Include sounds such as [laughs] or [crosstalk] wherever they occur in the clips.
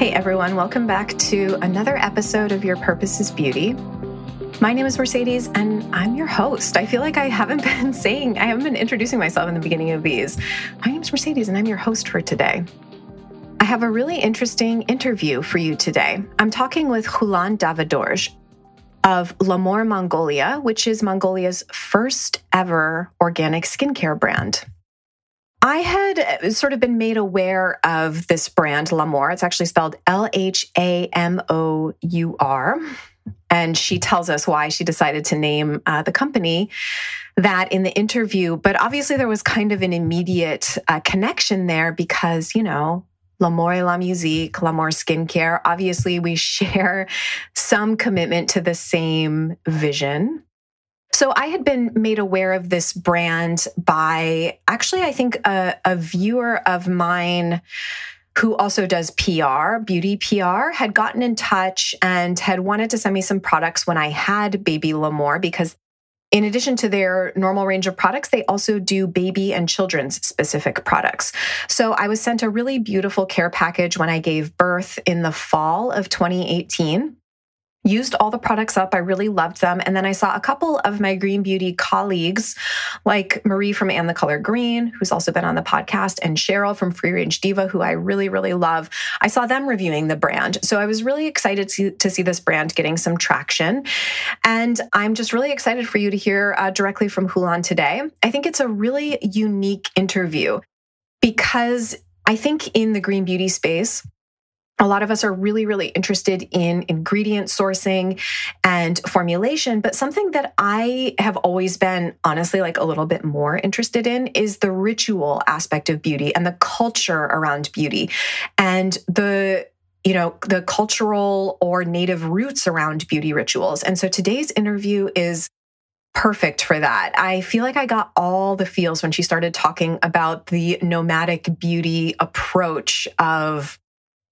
Hey everyone, welcome back to another episode of Your Purpose is Beauty. My name is Mercedes and I'm your host. I feel like I haven't [laughs] been saying, I haven't been introducing myself in the beginning of these. My name is Mercedes and I'm your host for today. I have a really interesting interview for you today. I'm talking with Khulan Davaadorj of Lhamour Mongolia, which is Mongolia's first ever organic skincare brand. I had uh, sort of been made aware of this brand, Lhamour. It's actually spelled L H A M O U R. And she tells us why she decided to name uh, the company that in the interview. But obviously, there was kind of an immediate uh, connection there because, you know, L'Amour et la Musique, Lhamour Skincare. Obviously, we [laughs] share some commitment to the same vision. So I had been made aware of this brand by actually, I think, a, a viewer of mine who also does PR, beauty PR, had gotten in touch and had wanted to send me some products when I had baby L'Amour because in addition to their normal range of products, they also do baby and children's specific products. So I was sent a really beautiful care package when I gave birth in the fall of 2018 used all the products up. I really loved them. And then I saw a couple of my green beauty colleagues, like Marie from And the Color Green, who's also been on the podcast, and Cheryl from Free Range Diva, who I really, really love. I saw them reviewing the brand. So I was really excited to, to see this brand getting some traction. And I'm just really excited for you to hear uh, directly from Khulan today. I think it's a really unique interview because I think in the green beauty space, a lot of us are really, really interested in ingredient sourcing and formulation. But something that I have always been honestly like a little bit more interested in is the ritual aspect of beauty and the culture around beauty and the you know the cultural or native roots around beauty rituals and so today's interview is perfect for that. I feel like I got all the feels when she started talking about the nomadic beauty approach of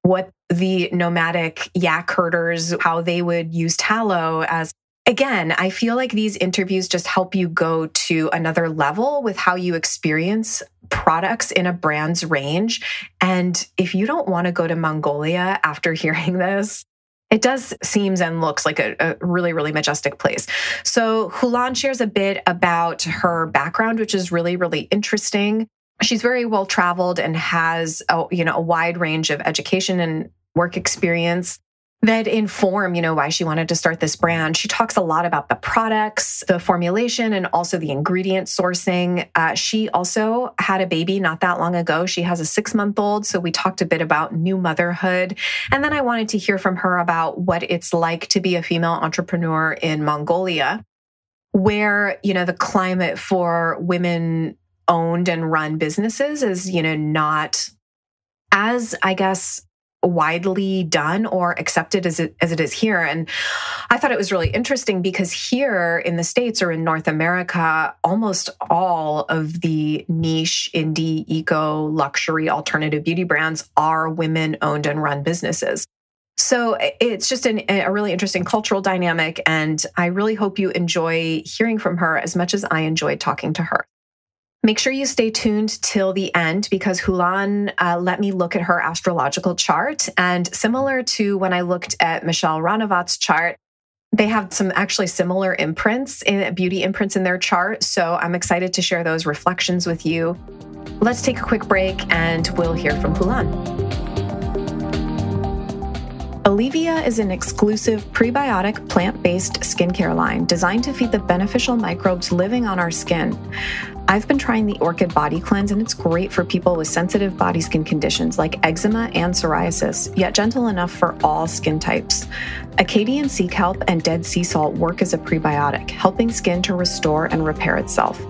what the nomadic yak herders, how they would use tallow as again, I feel like these interviews just help you go to another level with how you experience products in a brand's range. And if you don't want to go to Mongolia after [laughs] hearing this, it does seems and looks like a, a, really really majestic place so Khulan shares a bit about her background which is really really interesting she's very well traveled and has a, you know a wide range of education and work experience that inform you know why she wanted to start this brand. She talks a lot about the products the formulation and also the ingredient sourcing. Uh, she also had a baby not that long ago. She has a six month old so we talked a bit about new motherhood. And then i wanted to hear from her about what it's like to be a female entrepreneur in mongolia where you know the climate for women owned and run businesses is, you know, not as, I guess, widely done or accepted as it, as it is here. And I thought it was really interesting because here in the States or in North America, almost all of the niche, indie, eco, luxury, alternative beauty brands are women owned and run businesses. So it's just an, a really interesting cultural dynamic. And I really hope you enjoy hearing from her as much as I enjoyed talking to her. Make sure you stay tuned till the end because Khulan uh, let me look at her astrological chart. And similar to when I looked at Michelle Ranavat's chart, they have some actually similar imprints in beauty imprints in their chart. So I'm excited to share those reflections with you. Let's take a quick break and we'll hear from Khulan. Aleavia is an exclusive prebiotic plant based skincare line designed to feed the beneficial microbes living on our skin. I've been trying the Orchid Body Cleanse, and it's great for people with sensitive body skin conditions like eczema and psoriasis, yet gentle enough for all skin types. Acadian sea kelp and dead sea salt work as a prebiotic, helping skin to restore and repair itself.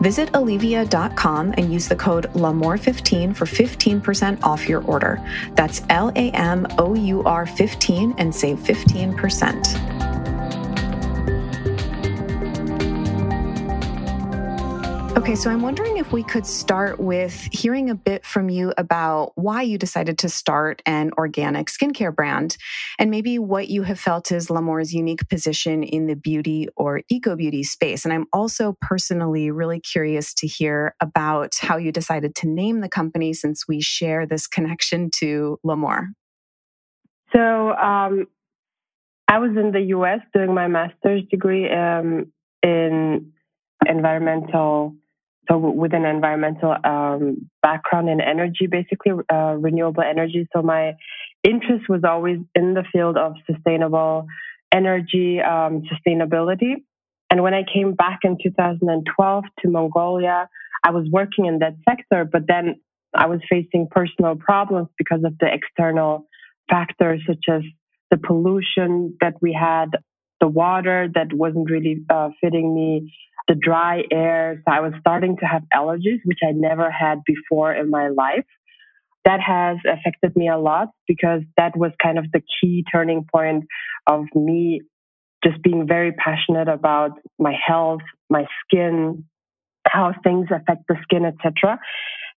Visit Aleavia.com and use the code LAMOUR15 for 15% off your order. That's L A M O U R 15 and save 15%. Okay, so I'm wondering if we could start with hearing a bit from you about why you decided to start an organic skincare brand and maybe what you have felt is Lhamour's unique position in the beauty or eco beauty space. And I'm also personally really curious to hear about how you decided to name the company since we share this connection to L'Amour. So um, I was in the U.S. doing my master's degree um, in environmental, so with an environmental um, background in energy, basically uh, renewable energy. So my interest was always in the field of sustainable energy, um, sustainability. And when I came back in 2012 to Mongolia, I was working in that sector, but then I was facing personal problems because of the external factors such as the pollution that we had, the water that wasn't really uh, fitting me, the dry air. So I was starting to have allergies, which I never had before in my life. That has affected me a lot because that was kind of the key turning point of me just being very passionate about my health, my skin, how things affect the skin, etc.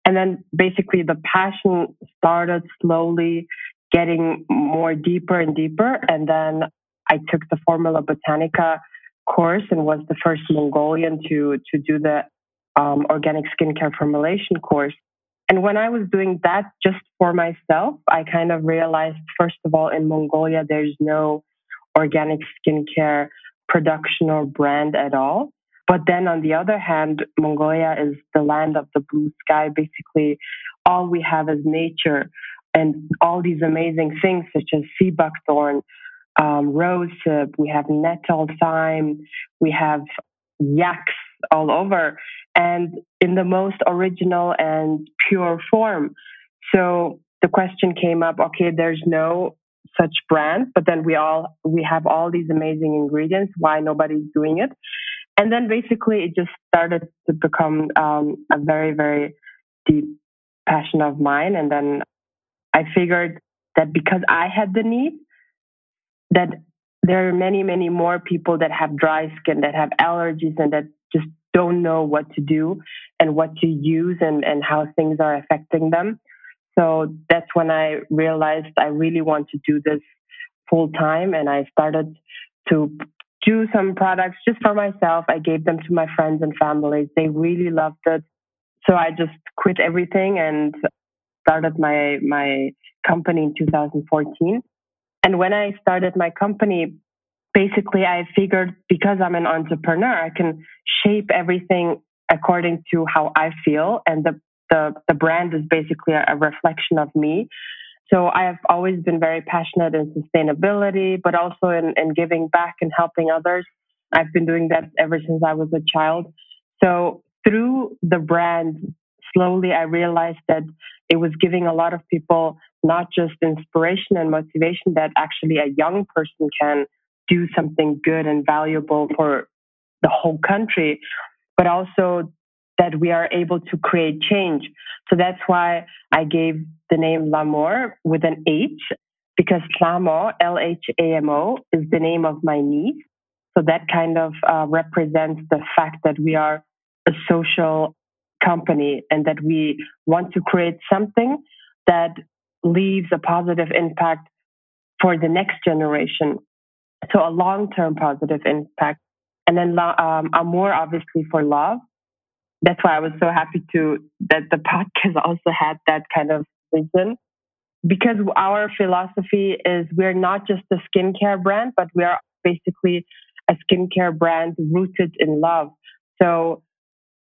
And then basically the passion started slowly getting more deeper and deeper. And then I took the Formula Botanica course and was the first Mongolian to, to do the um, organic skincare formulation course. And when I was doing that just for myself, I kind of realized, first of all, in Mongolia, there's no organic skincare production or brand at all. But then on the other hand, Mongolia is the land of the blue sky. Basically, all we have is nature and all these amazing things such as sea buckthorn, um, rosehip, we have nettle thyme, we have yaks all over, and in the most original and pure form. So the question came up: Okay, there's no such brand, but then we all we have all these amazing ingredients. Why nobody's doing it? And then basically, it just started to become um, a very very deep passion of mine. And then I figured that because I had the need, that there are many, many more people that have dry skin, that have allergies, and that just don't know what to do and what to use and, and how things are affecting them. So that's when I realized I really want to do this full time. And I started to do some products just for myself. I gave them to my friends and families. They really loved it. So I just quit everything and started my my company in 2014. And when I started my company, basically I figured because I'm an entrepreneur, I can shape everything according to how I feel, and the the, the brand is basically a, a reflection of me. So I have always been very passionate in sustainability, but also in, in giving back and helping others. I've been doing that ever since I was a child. So through the brand, slowly I realized that it was giving a lot of people not just inspiration and motivation that actually a young person can do something good and valuable for the whole country, but also that we are able to create change. So that's why I gave the name Lhamour with an H, because Lhamo, L H A M O, is the name of my niece. So that kind of uh, represents the fact that we are a social company and that we want to create something that leaves a positive impact for the next generation. So a long-term positive impact. And then um, Amour, obviously, for love. That's why I was so happy to that the podcast [laughs] also had that kind of vision. Because our philosophy is we're not just a skincare brand, but we are basically a skincare brand rooted in love. So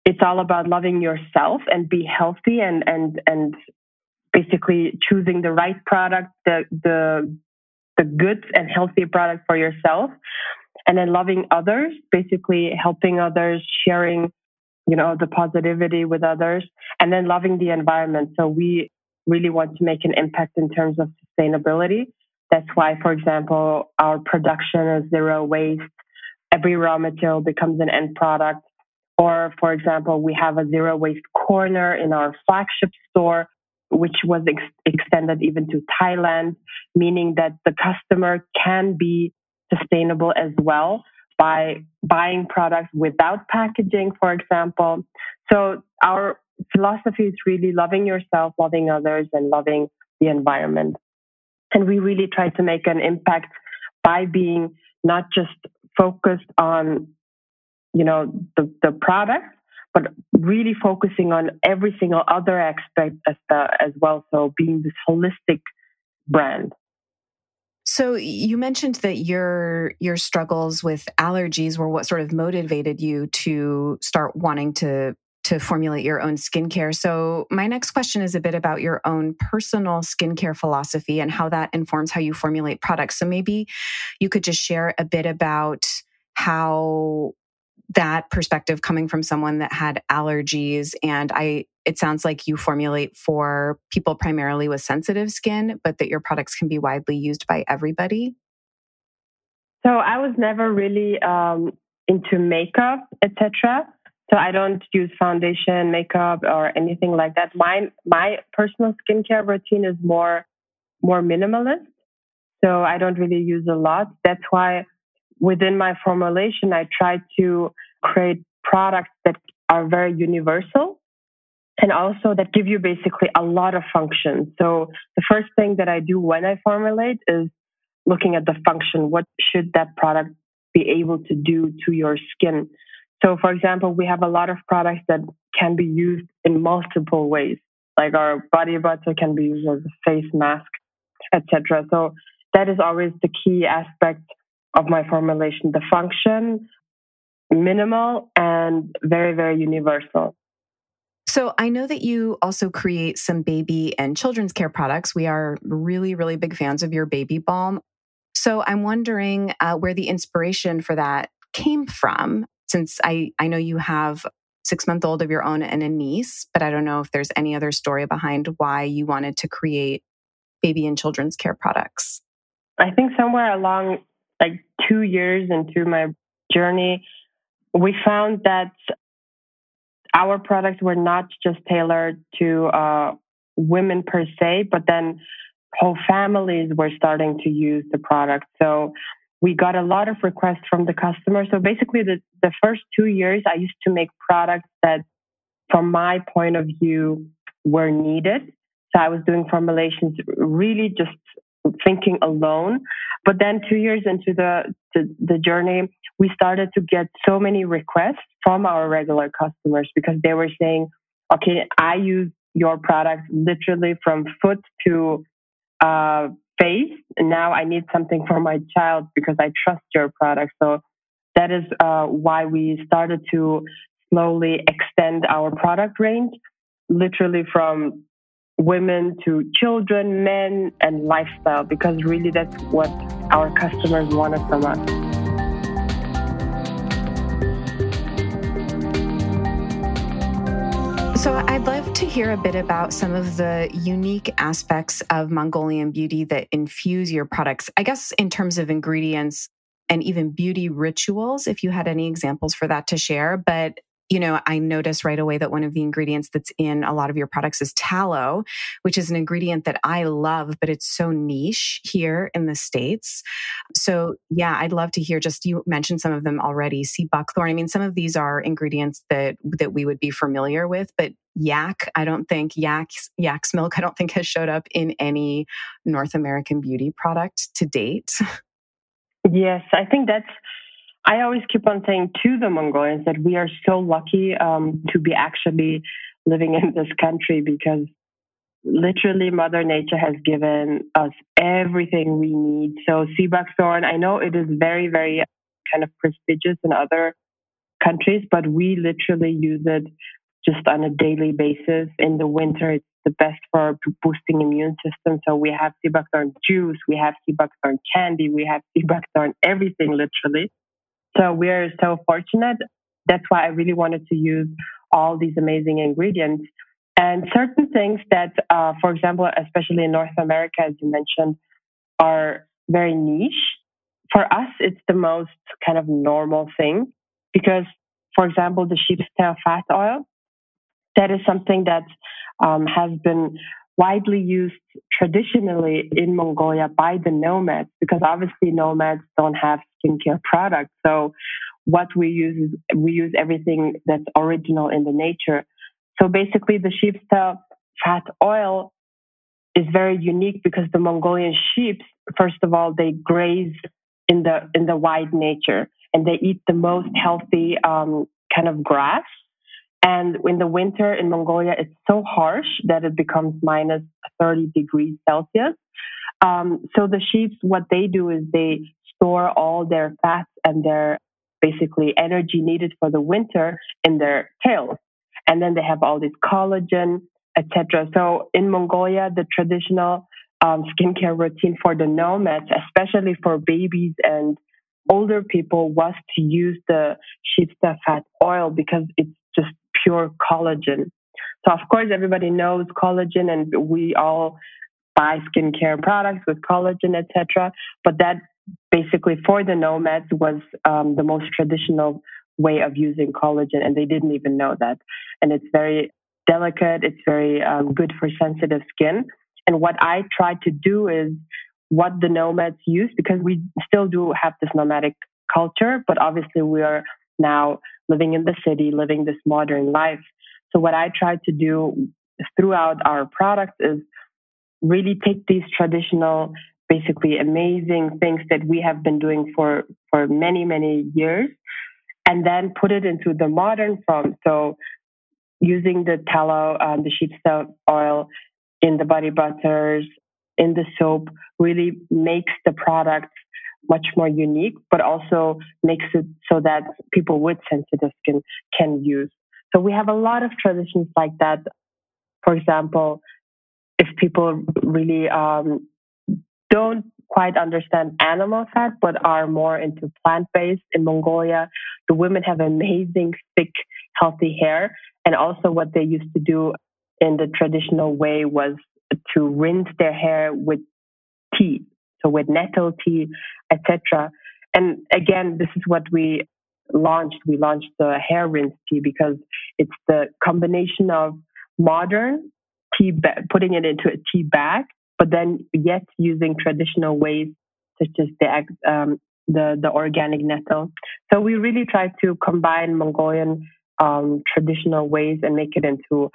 it's all about loving yourself and be healthy and and and basically choosing the right product, the the the good and healthy product for yourself, and then loving others, basically helping others, sharing, you know, the positivity with others, and then loving the environment. So we really want to make an impact in terms of sustainability. That's why, for example, our production is zero waste. Every raw material becomes an end product. Or, for example, we have a zero waste corner in our flagship store, which was ex- extended even to Thailand, meaning that the customer can be sustainable as well by buying products without packaging, for example. So our philosophy is really loving yourself, loving others, and loving the environment. And we really try to make an impact by being not just focused on you know the the product but really focusing on every single other aspect as, the, as well so being this holistic brand So you mentioned that your your struggles with allergies were what sort of motivated you to start wanting to to formulate your own skincare. So my next question is a bit about your own personal skincare philosophy and how that informs how you formulate products. So maybe you could just share a bit about how that perspective coming from someone that had allergies and I it sounds like you formulate for people primarily with sensitive skin but that your products can be widely used by everybody. So I was never really um, into makeup, etc. So I don't use foundation, makeup, or anything like that. My my personal skincare routine is more more minimalist. So I don't really use a lot. That's why within my formulation, I try to create products that are very universal and also that give you basically a lot of functions. So the first thing that I do when I formulate is looking at the function. What should that product be able to do to your skin? So for example, we have a lot of products that can be used in multiple ways. Like our body butter can be used as a face mask, etc. So that is always the key aspect of my formulation, the function, minimal and very, very universal. So I know that you also create some baby and children's care products. We are really, really big fans of your baby balm. So I'm wondering uh, where the inspiration for that came from, since I, I know you have six month old of your own and a niece, but I don't know if there's any other story behind why you wanted to create baby and children's care products. I think somewhere along like two years into my journey, we found that our products were not just tailored to uh, women per se, but then whole families were starting to use the product. So we got a lot of requests from the customer. So basically, the, the first two years, I used to make products that, from my point of view, were needed. So I was doing formulations really just thinking alone. But then two years into the, the, the journey, we started to get so many requests from our regular customers because they were saying, okay, I use your product literally from foot to uh, face. And now I need something for my child because I trust your product. So that is uh, why we started to slowly extend our product range, literally from women to children, men, and lifestyle, because really that's what our customers wanted from us. So, I'd love to hear a bit about some of the unique aspects of Mongolian beauty that infuse your products. I guess, in terms of ingredients and even beauty rituals, if you had any examples for that to share. But you know, I noticed right away that one of the ingredients that's in a lot of your products is tallow, which is an ingredient that I love, but it's so niche here in the States. So, yeah, I'd love to hear just you mentioned some of them already. Sea buckthorn. I mean, some of these are ingredients that that we would be familiar with, but yak, I don't think yak's yak's milk, I don't think has showed up in any North American beauty product to date. Yes, I think that's I always keep on saying to the Mongolians that we are so lucky um, to be actually living in this country because literally Mother Nature has given us everything we need. So sea buckthorn, I know it is very, very kind of prestigious in other countries, but we literally use it just on a daily basis. In the winter, it's the best for boosting immune system. So we have sea buckthorn juice, we have sea buckthorn candy, we have sea buckthorn everything literally. So we're so fortunate. That's why I really wanted to use all these amazing ingredients. And certain things that, uh, for example, especially in North America, as you mentioned, are very niche. For us, it's the most kind of normal thing because, for example, the sheep's tail fat oil, that is something that um, has been widely used traditionally in Mongolia by the nomads because obviously nomads don't have skincare products. So what we use is we use everything that's original in the nature. So basically the sheep's tail fat oil is very unique because the Mongolian sheep, first of all, they graze in the in the wide nature and they eat the most healthy um, kind of grass and in the winter in Mongolia, it's so harsh that it becomes minus 30 degrees Celsius. Um, so the sheep, what they do is they store all their fats and their basically energy needed for the winter in their tails. And then they have all this collagen, etc. So in Mongolia, the traditional um, skincare routine for the nomads, especially for babies and older people, was to use the sheep's fat oil because it's pure collagen. So of course, everybody knows collagen, and we all buy skincare products with collagen, etc. But that basically for the nomads was um, the most traditional way of using collagen, and they didn't even know that. And it's very delicate. It's very um, good for sensitive skin. And what I try to do is what the nomads use because we still do have this nomadic culture, but obviously we are now living in the city, living this modern life. So what I try to do throughout our products is really take these traditional, basically amazing things that we have been doing for, for many, many years and then put it into the modern form. So using the tallow, um, the sheep's oil in the body butters, in the soap really makes the product much more unique, but also makes it so that people with sensitive skin can use. So we have a lot of traditions like that. For example, if people really um, don't quite understand animal fat, but are more into plant based in Mongolia, the women have amazing, thick, healthy hair. And also, what they used to do in the traditional way was to rinse their hair with tea, so with nettle tea, etc. And again, this is what we launched. We launched the hair rinse tea because it's the combination of modern tea, ba- putting it into a tea bag, but then yet using traditional ways such as the um, the, the organic nettle. So we really try to combine Mongolian um, traditional ways and make it into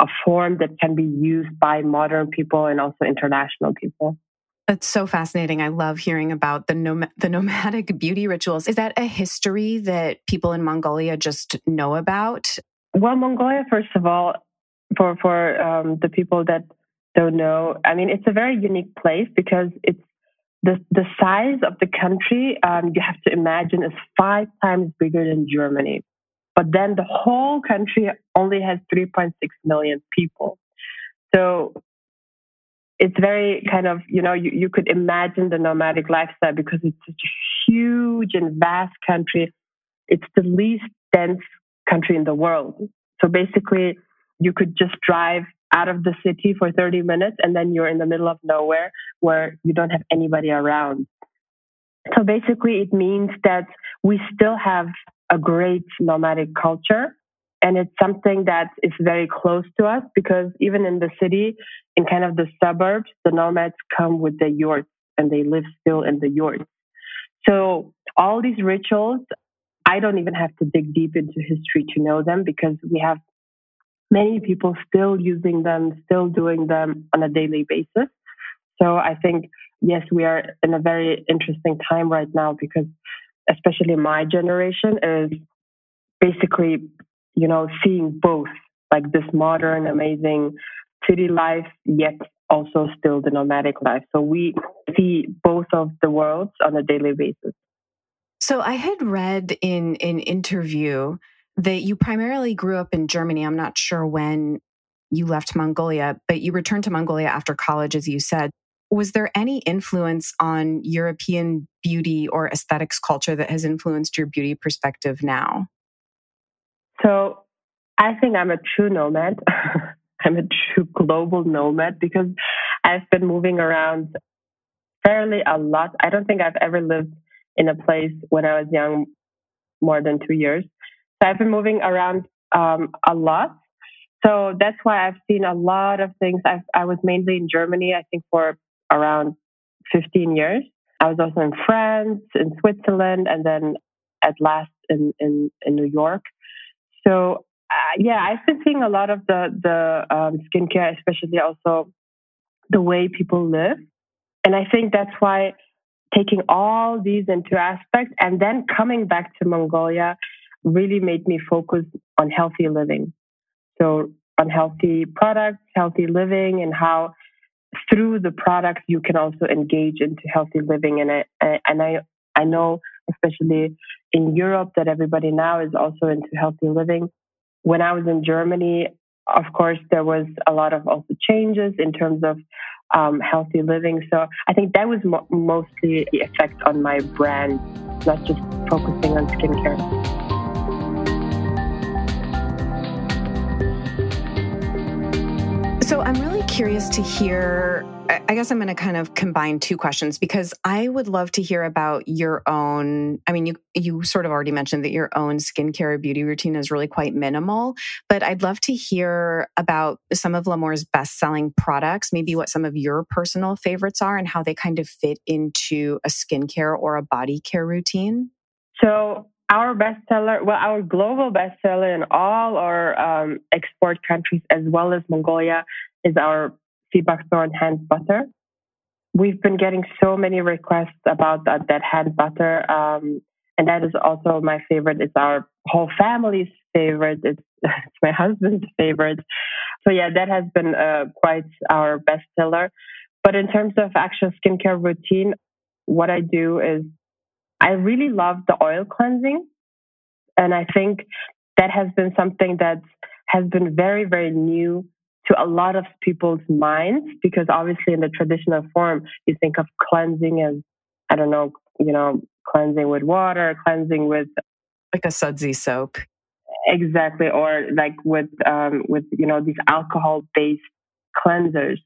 a form that can be used by modern people and also international people. That's so fascinating. I love hearing about the nom- the [laughs] nomadic beauty rituals. Is that a history that people in Mongolia just know about? Well, Mongolia, first of all, for for um, the people that don't know, I mean, it's a very unique place because it's the the size of the country. Um, you have to imagine is five times bigger than Germany. But then the whole country only has 3.6 million people. So it's very kind of, you know, you, you could imagine the nomadic lifestyle because it's such a huge and vast country. It's the least dense country in the world. So basically, you could just drive out of the city for 30 minutes and then you're in the middle of nowhere where you don't have anybody around. So basically, it means that we still have a great nomadic culture. And it's something that is very close to us because even in the city, in kind of the suburbs, the nomads come with the yurts and they live still in the yurts. So all these rituals, I don't even have to dig deep into history to know them because we have many people still using them, still doing them on a daily basis. So I think, yes, we are in a very interesting time right now because especially my generation, is basically, you know, seeing both like this modern, amazing city life, yet also still the nomadic life. So we see both of the worlds on a daily basis. So I had read in an interview that you primarily grew up in Germany. I'm not sure when you left Mongolia, but you returned to Mongolia after college, as you said was there any influence on European beauty or aesthetics culture that has influenced your beauty perspective now? So I think I'm a true nomad. [laughs] I'm a true global nomad because I've been moving around fairly a lot. I don't think I've ever lived in a place when I was young more than two years. So I've been moving around um, a lot. So that's why I've seen a lot of things. I've, I was mainly in Germany, I think, for around 15 years. I was also in France, in Switzerland, and then at last in, in, in New York. So, uh, yeah, I've been seeing a lot of the, the um, skincare, especially also the way people live. And I think that's why taking all these into aspect and then coming back to Mongolia really made me focus on healthy living. So, on healthy products, healthy living, and how through the products you can also engage into healthy living and I, and I I know especially in Europe that everybody now is also into healthy living. When I was in Germany, of course there was a lot of also changes in terms of um, healthy living. So I think that was mo- mostly the effect on my brand, not just focusing on skincare. I'm really curious to hear. I guess I'm going to kind of combine two questions because I would love to hear about your own. I mean, you you sort of already mentioned that your own skincare beauty routine is really quite minimal, but I'd love to hear about some of Lhamour's best selling products, maybe what some of your personal favorites are and how they kind of fit into a skincare or a body care routine. So our bestseller, well, our global bestseller in all our um, export countries as well as Mongolia is our sea buckthorn hand butter. We've been getting so many requests about that, that hand butter. Um, and that is also my favorite. It's our whole family's favorite. It's, [laughs] it's my husband's favorite. So yeah, that has been uh, quite our bestseller. But in terms of actual skincare routine, what I do is I really love the oil cleansing. And I think that has been something that has been very, very new to a lot of people's minds because obviously in the traditional form, you think of cleansing as, I don't know, you know, cleansing with water, cleansing with like a sudsy soap. Exactly. Or like with, um, with, you know, these alcohol based cleansers.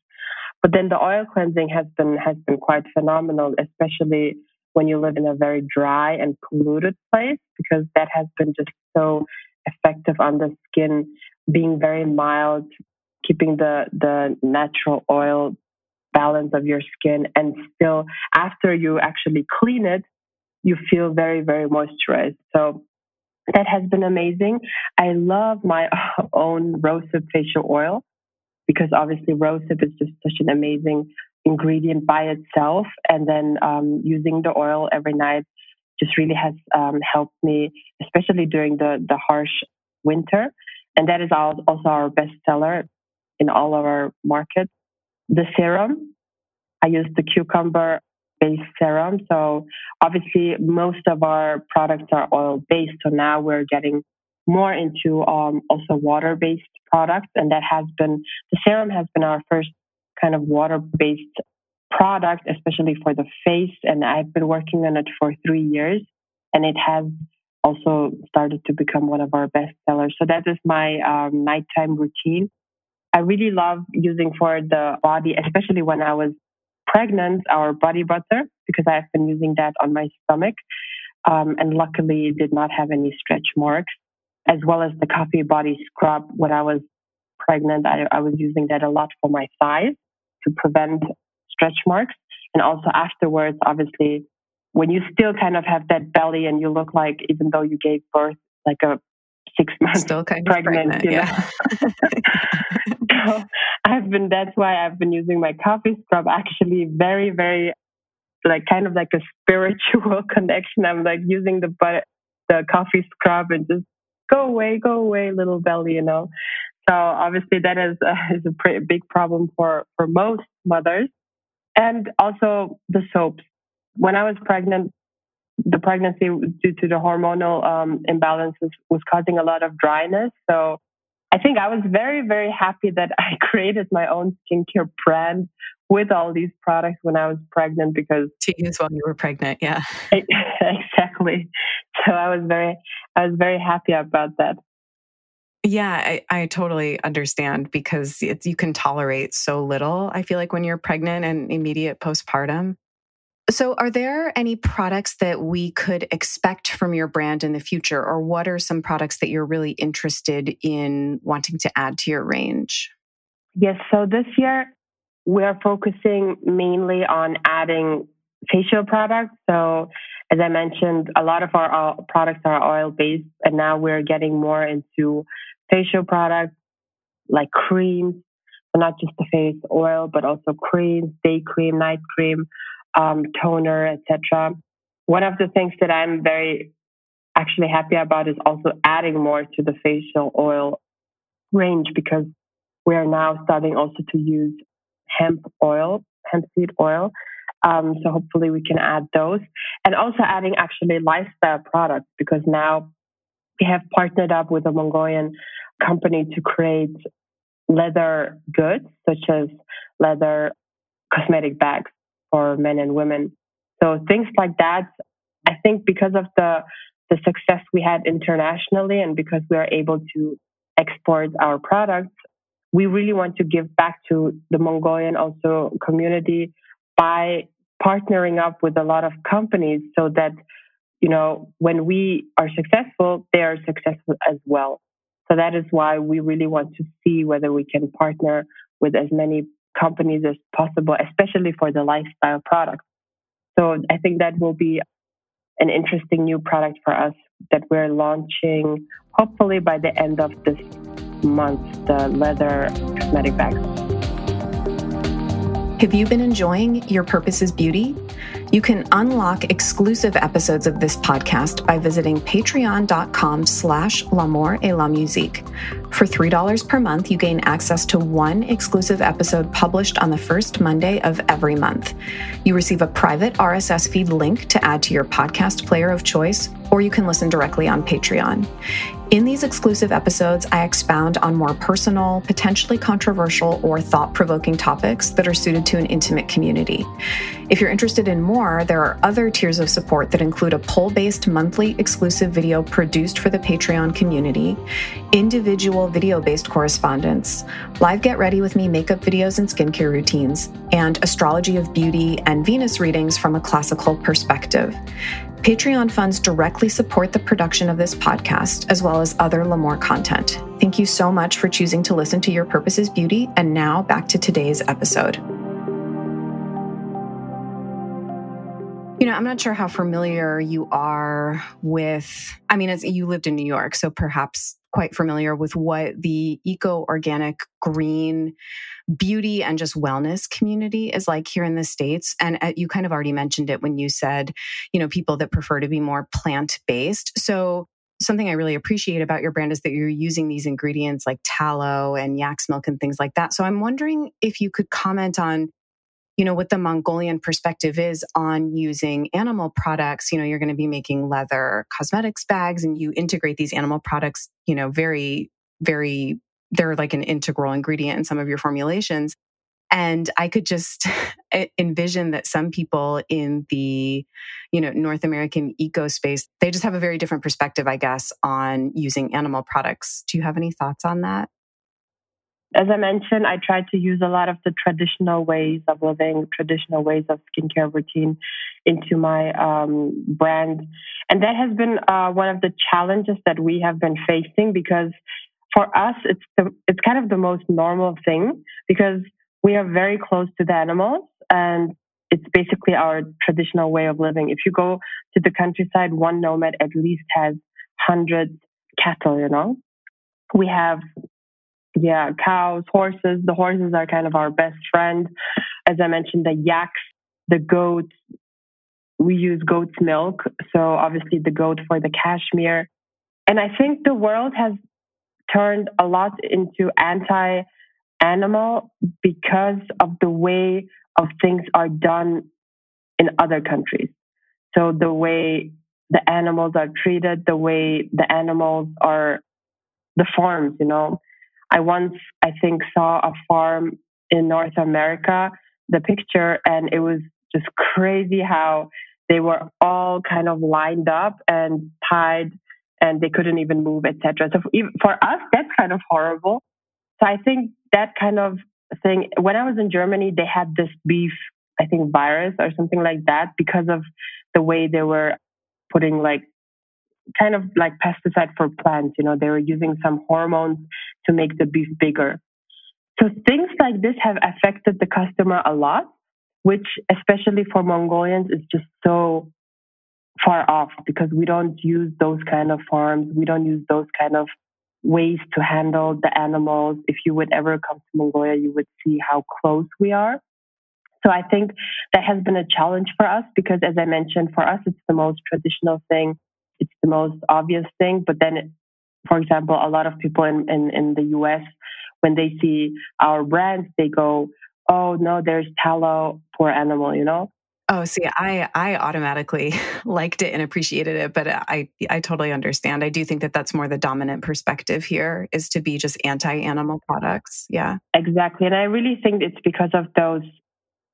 But then the oil cleansing has been, has been quite phenomenal, especially when you live in a very dry and polluted place, because that has been just so effective on the skin, being very mild, keeping the, the natural oil balance of your skin. And still, after you actually clean it, you feel very, very moisturized. So that has been amazing. I love my [laughs] own rosehip facial oil because obviously rosehip is just such an amazing ingredient by itself. And then um, using the oil every night just really has um, helped me, especially during the, the harsh winter. And that is also our best seller in all of our markets. The serum, I use the cucumber based serum. So obviously most of our products are oil based. So now we're getting more into um, also water based products. And that has been, the serum has been our first kind of water based product, especially for the face. And I've been working on it for three years and it has also started to become one of our best sellers. So that is my um, nighttime routine. I really love using for the body, especially when I was pregnant, our body butter, because I've been using that on my stomach. Um, and luckily did not have any stretch marks, as well as the coffee body scrub. When I was pregnant, I, I was using that a lot for my thighs to prevent stretch marks. And also afterwards, obviously, when you still kind of have that belly and you look like, even though you gave birth like a six months still kind pregnant, of pregnant, you know. yeah. [laughs] [laughs] so I've been that's why I've been using my coffee scrub actually very, very like kind of like a spiritual [laughs] connection. I'm like using the the coffee scrub and just go away, go away, little belly, you know. So obviously that is uh, [laughs] is a pretty big problem for for most mothers, and also the soaps. When I was pregnant, the pregnancy due to the hormonal um, imbalances was causing a lot of dryness. So I think I was very, very happy that [laughs] I created my own skincare brand with all these products when I was pregnant because to use while you were pregnant, yeah. [laughs] exactly. So I was very I was very happy about that. Yeah, I, I totally understand because you can tolerate so little. I feel like when you're pregnant and immediate postpartum. So, are there any products that we could expect from your brand in the future, or what are some products that you're really interested in wanting to add to your range? Yes, so this year we're focusing mainly on adding facial products. So, as I mentioned, a lot of our products are oil based, and now we're getting more into facial products like creams, so not just the face oil, but also creams, day cream, night cream, um, toner, etc. One of the things that I'm very actually happy about is also adding more to the facial oil range because we are now starting also to use hemp oil, hemp seed oil. Um, so hopefully we can add those and also adding actually lifestyle products because now we have partnered up with a Mongolian company to create leather goods such as leather cosmetic bags for men and women. So things like that, I think because of the the success we had internationally and because we are able to export our products, we really want to give back to the Mongolian also community by partnering up with a lot of companies so that you know when we are successful they are successful as well. So that is why we really want to see whether we can partner with as many companies as possible especially for the lifestyle products. So i think that will be an interesting new product for us that we're launching hopefully by the end of this month the leather cosmetic bags have you been enjoying Your Purpose is Beauty? You can unlock exclusive episodes of this podcast by visiting patreon.com slash l'amour et la musique. For $3 per month, you gain access to one exclusive episode published on the first Monday of every month. You receive a private RSS feed link to add to your podcast player of choice, or you can listen directly on Patreon. In these exclusive episodes, I expound on more personal, potentially controversial, or thought provoking topics that are suited to an intimate community. If you're interested in more, there are other tiers of support that include a poll based monthly exclusive video produced for the Patreon community, individual video based correspondence, live get ready with me makeup videos and skincare routines, and astrology of beauty and Venus readings from a classical perspective. Patreon funds directly support the production of this podcast, as well as other L'Amour content. Thank you so much for choosing to listen to Your Purpose is Beauty. And now back to today's episode. You know, I'm not sure how familiar you are with, I mean, as you lived in New York, so perhaps quite familiar with what the eco organic green beauty and just wellness community is like here in the States. And uh, you kind of already mentioned it when you said, you know, people that prefer to be more plant based. So, something I really appreciate about your brand is that you're using these ingredients like tallow and yak's milk and things like that. So, I'm wondering if you could comment on you know what the mongolian perspective is on using animal products you know you're going to be making leather cosmetics bags and you integrate these animal products you know very very they're like an integral ingredient in some of your formulations. And I could just [laughs] envision that some people in the, you know, North American eco space, they just have a very different perspective, I guess, on using animal products. Do you have any thoughts on that? As I mentioned, I try to use a lot of the traditional ways of living, traditional ways of skincare routine into my um, brand. And that has been uh, one of the challenges that we have been facing because for us, it's the, it's kind of the most normal thing because we are very close to the animals and it's basically our traditional way of living. If you go to the countryside, one nomad at least has hundreds cattle, you know. We have yeah, cows, horses. The horses are kind of our best friend. As I mentioned, the yaks, the goats. We use goat's milk. So obviously the goat for the cashmere. And I think the world has turned a lot into anti animal because of the way of things are done in other countries. So the way the animals are treated, the way the animals are, the farms, you know. I once, I think, saw a farm in North America, the picture, and it was just crazy how they were all kind of lined up and tied and they couldn't even move, etc. So for us, that's kind of horrible. So I think that kind of thing. When I was in Germany, they had this beef, I think, virus or something like that because of the way they were putting like kind of like pesticide for plants. You know, they were using some hormones to make the beef bigger. So things like this have affected the customer a lot, which especially for Mongolians is just so far off because we don't use those kind of farms. We don't use those kind of ways to handle the animals. If you would ever come to Mongolia, you would see how close we are. So I think that has been a challenge for us because, as I mentioned, for us, it's the most traditional thing. It's the most obvious thing. But then, for example, a lot of people in, in, in the US, when they see our brands, they go, oh no, there's tallow, poor animal, you know? Oh, see, I I automatically [laughs] liked it and appreciated it, but uh, I I totally understand. I do think that that's more the dominant perspective here is to be just anti-animal products. Yeah. Exactly. And I really think it's because of those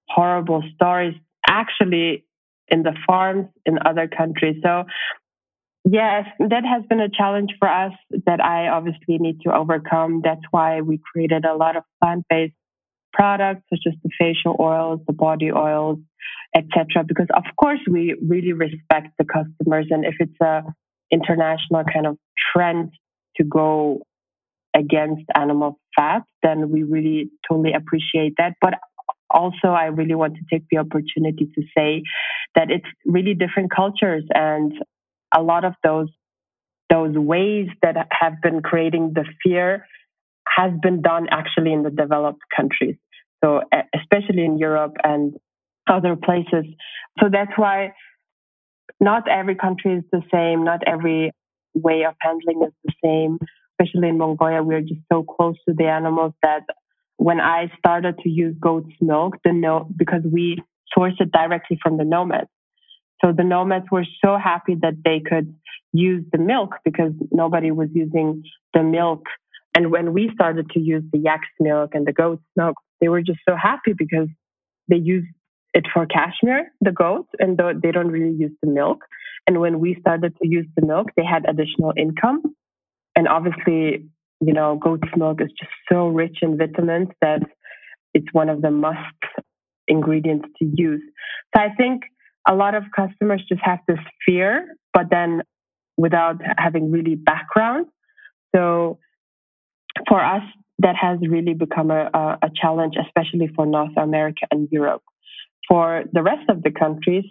horrible stories actually in the farms in other countries. So yes, that has been a challenge for us that I obviously need to overcome. That's why we created a lot of plant-based products such as the facial oils, the body oils, etc. Because of course we really respect the customers, and if it's a international kind of trend to go against animal fat, then we really totally appreciate that. But also, I really want to take the opportunity to say that it's really different cultures, and a lot of those those ways that have been creating the fear has been done actually in the developed countries. So, especially in Europe and other places. So that's why not every country is the same. Not every way of handling is the same. Especially in Mongolia, we're just so close to the animals that when I started to use goat's milk, the no, because we source it directly from the nomads. So the nomads were so happy that they could use the milk because nobody was using the milk. And when we started to use the yak's milk and the goat's milk, they were just so happy because they use it for cashmere, the goat, and they don't really use the milk. And when we started to use the milk, they had additional income. And obviously, you know, goat's milk is just so rich in vitamins that it's one of the must ingredients to use. So I think a lot of customers just have this fear, but then without having really background. So for us, that has really become a, a challenge, especially for North America and Europe. For the rest of the countries,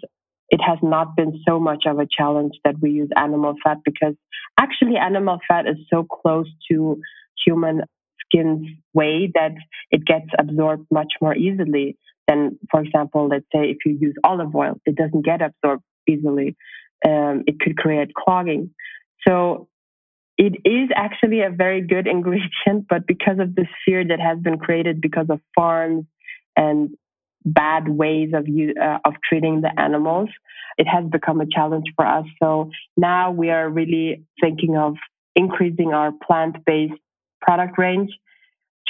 it has not been so much of a challenge that we use animal fat because actually animal fat is so close to human skin's way that it gets absorbed much more easily than, for example, let's say if you use olive oil, it doesn't get absorbed easily. Um, it could create clogging. So it is actually a very good [laughs] ingredient, but because of this fear that has been created because of farms and bad ways of uh, of treating the animals, it has become a challenge for us. So now we are really thinking of increasing our plant-based product range,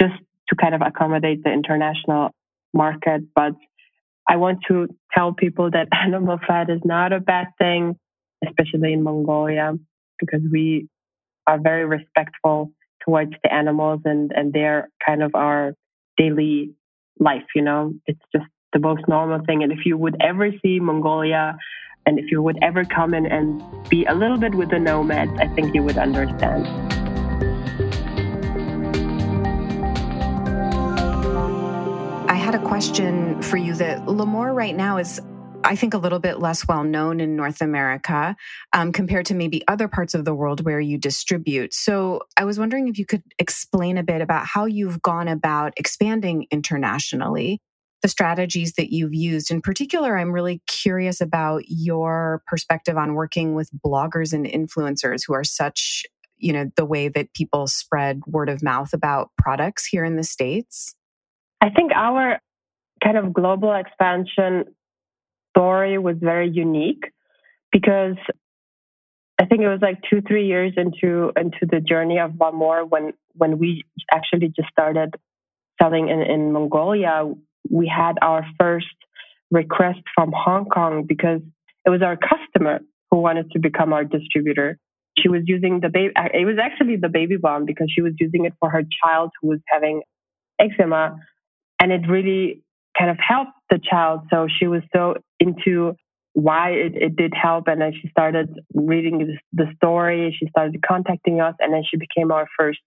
just to kind of accommodate the international market. But I want to tell people that [laughs] animal fat is not a bad thing, especially in Mongolia, because we are very respectful towards the animals and, and they're kind of our daily life, you know? It's just the most normal thing. And if you would ever see Mongolia and if you would ever come in and be a little bit with the nomads, I think you would understand. Had a question for you that Lhamour right now is I think, a little bit less well known in North America um, compared to maybe other parts of the world where you distribute. So I was wondering if you could explain a bit about how you've gone about expanding internationally, the strategies that you've used. In particular, I'm really curious about your perspective on working with bloggers and influencers who are such you know the way that people spread word of mouth about products here in the states i think our kind of global expansion story was very unique because I think it was like two, three years into into the journey of Lhamour when when we actually just started selling in, in Mongolia, we had our first request from Hong Kong because it was our customer who wanted to become our distributor. She was using the baby, it was actually the baby balm because she was using it for her child who was having eczema. And it really kind of helped the child. So she was so into why it, it did help. And then she started reading the story. She started contacting us, and then she became our first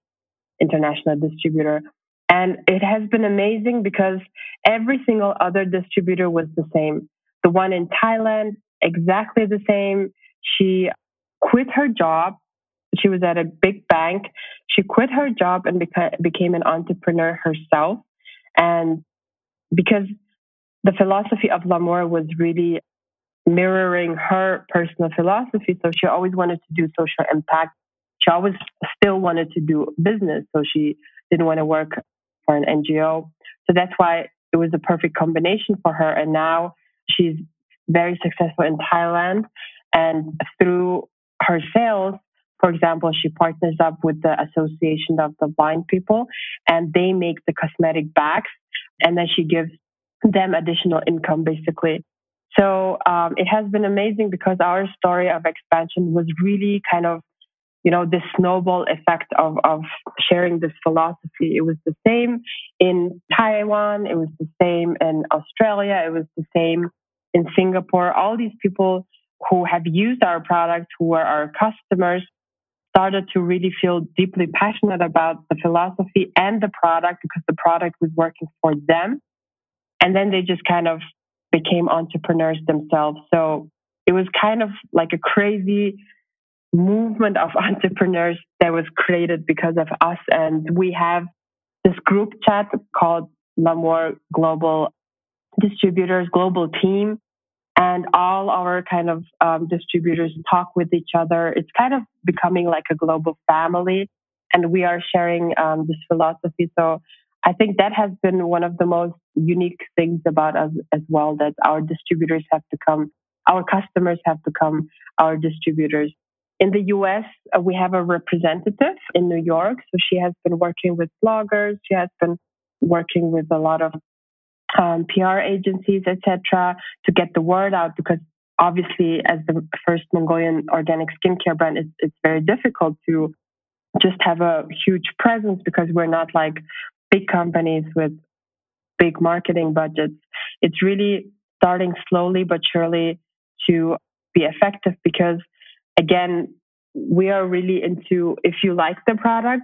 international distributor. And it has been amazing because every single other distributor was the same. The one in Thailand, exactly the same. She quit her job. She was at a big bank. She quit her job and beca- became an entrepreneur herself. And because the philosophy of Lhamour was really mirroring her personal philosophy. So she always wanted to do social impact. She always still wanted to do business. So she didn't want to work for an NGO. So that's why it was a perfect combination for her. And now she's very successful in Thailand. And through her sales, for example, she partners up with the Association of the Blind People and they make the cosmetic bags and then she gives them additional income basically. So um, it has been amazing because our story of expansion was really kind of, you know, this snowball effect of, of sharing this philosophy. It was the same in Taiwan. It was the same in Australia. It was the same in Singapore. All these people who have used our product, who are our customers, started to really feel deeply passionate about the philosophy and the product because the product was working for them. And then they just kind of became entrepreneurs themselves. So it was kind of like a crazy movement of [laughs] entrepreneurs that was created because of us. And we have this group chat called Lhamour Global Distributors Global Team and all our kind of um, distributors talk with each other. It's kind of becoming like a global family, and we are sharing um, this philosophy. So I think that has been one of the most unique things about us as well. That our distributors have become, our customers have become our distributors. In the US, uh, we have a representative in New York. So she has been working with bloggers. She has been working with a lot of um, PR agencies, etc., to get the word out because obviously, as the first Mongolian organic skincare brand, it's, it's very difficult to just have a huge presence because we're not like big companies with big marketing budgets. It's really starting slowly but surely to be effective because, again, we are really into if you like the product,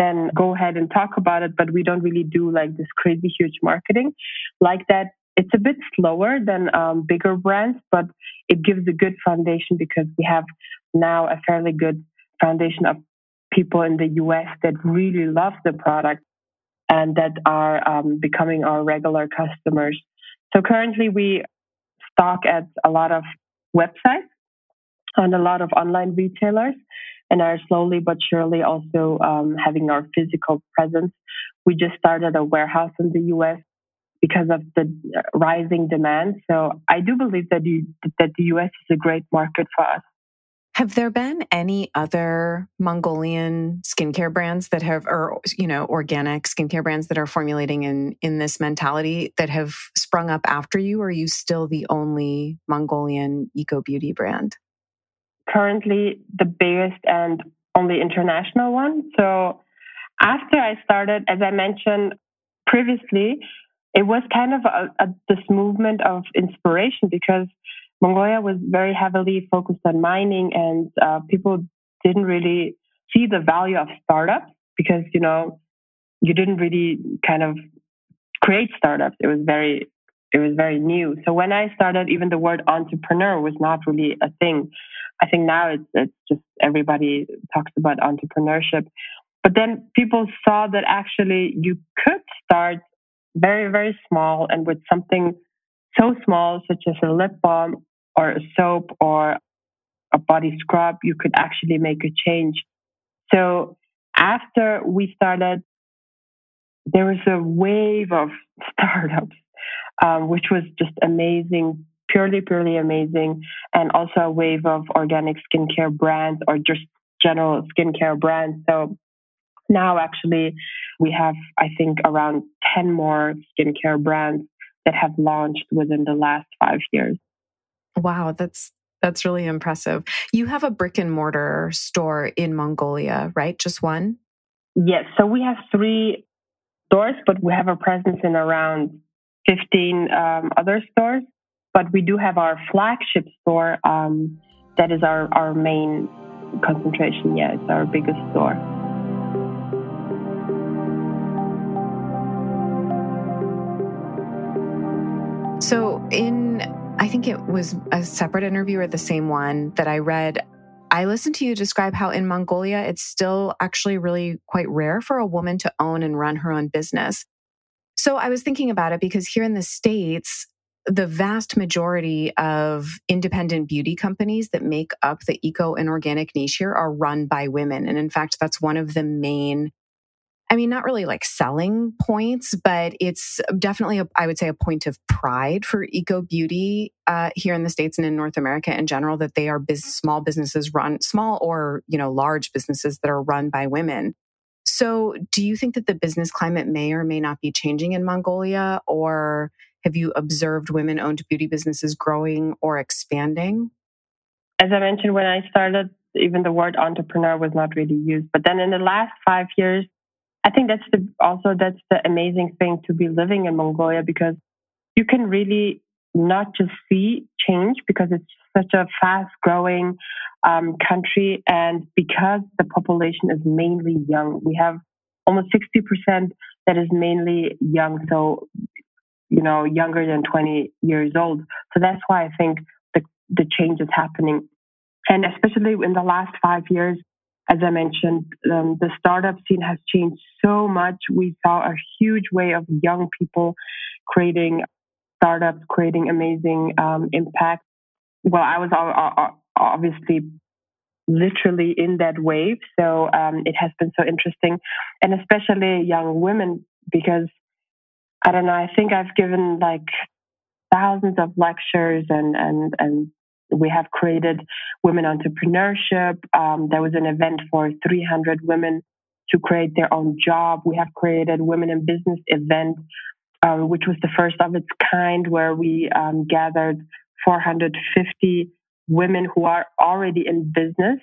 then go ahead and talk about it. But we don't really do like this crazy huge marketing like that. It's a bit slower than um, bigger brands, but it gives a good foundation because we have now a fairly good foundation of people in the US that really love the product and that are um, becoming our regular customers. So currently we stock at a lot of websites and a lot of online retailers and are slowly but surely also um, having our physical presence. We just started a warehouse in the US because of the rising demand. So I do believe that, you, that the US is a great market for us. Have there been any other Mongolian skincare brands that have, or you know, organic skincare brands that are formulating in in this mentality that have sprung up after you? Or are you still the only Mongolian eco beauty brand? Currently the biggest and only international one. So after I started, as I mentioned previously, it was kind of a, a, this movement of inspiration because Mongolia was very heavily focused on mining and uh, people didn't really see the value of startups because, you know, you didn't really kind of create startups. It was very, it was very new. So when I started, even the word entrepreneur was not really a thing. I think now it's, it's just everybody talks about entrepreneurship. But then people saw that actually you could start very, very small and with something so small, such as a lip balm or a soap or a body scrub, you could actually make a change. So after we started, there was a wave of [laughs] startups, um, which was just amazing purely, purely amazing. And also a wave of organic skincare brands or just general skincare brands. So now actually we have, I think, around 10 more skincare brands that have launched within the last five years. Wow, that's that's really impressive. You have a brick and mortar store in Mongolia, right? Just one? Yes. So we have three stores, but we have a presence in around 15 um, other stores. But we do have our flagship store. Um, that is our, our main concentration. Yeah, it's our biggest store. So, in I think it was a separate interview or the same one that I read. I listened to you describe how in Mongolia it's still actually really quite rare for a woman to own and run her own business. So I was thinking about it because here in the States, the vast majority of independent beauty companies that make up the eco and organic niche here are run by women. And in fact, that's one of the main I mean, not really like selling points, but it's definitely, a, I would say, a point of pride for Eco Beauty uh, here in the States and in North America in general that they are biz- small businesses run, small or, you know, large businesses that are run by women. So, do you think that the business climate may or may not be changing in Mongolia, or have you observed women owned beauty businesses growing or expanding? As I mentioned when I started, even the word entrepreneur was not really used. But then in the last five years, I think that's the also that's the amazing thing to be living in Mongolia because you can really not just see change because it's such a fast growing um, country. And because the population is mainly young we have almost 60% that is mainly young. So you know younger than 20 years old. So that's why i think the, the change is happening. And especially in the last five years as I mentioned, um, the startup scene has changed so much. We saw a huge way of young people creating startups, creating amazing um, impact. Well, I was obviously literally in that wave, so um, it has been so interesting, and especially young women because I don't know. I think I've given like thousands of lectures and and and we have created women entrepreneurship. Um, there was an event for 300 women to create their own job. We have created women in business event, um, which was the first of its kind, where we um, gathered 450 women who are already in business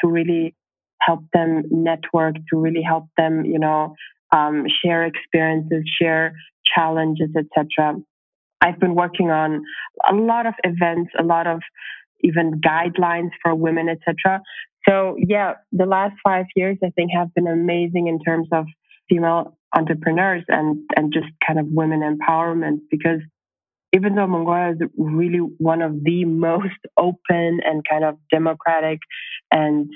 to really help them network, to really help them, you know, um, share experiences, share challenges, etc. I've been working on a lot of events, a lot of even guidelines for women, etc. So yeah, the last five years I think have been amazing in terms of female entrepreneurs and and just kind of women empowerment because even though Mongolia is really one of the most [laughs] open and kind of democratic and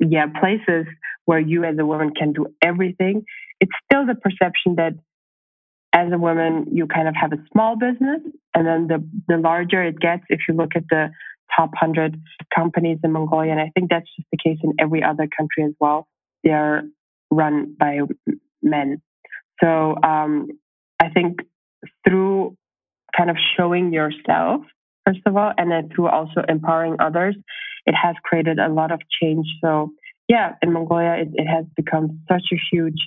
yeah places where you as a woman can do everything, it's still the perception that as a woman, you kind of have a small business, and then the the larger it gets, if you look at the top hundred companies in Mongolia, and I think that's just the case in every other country as well. They are run by men. So um, I think through kind of showing yourself, first of all, and then through also empowering others, it has created a lot of change. So yeah, in Mongolia, it, it has become such a huge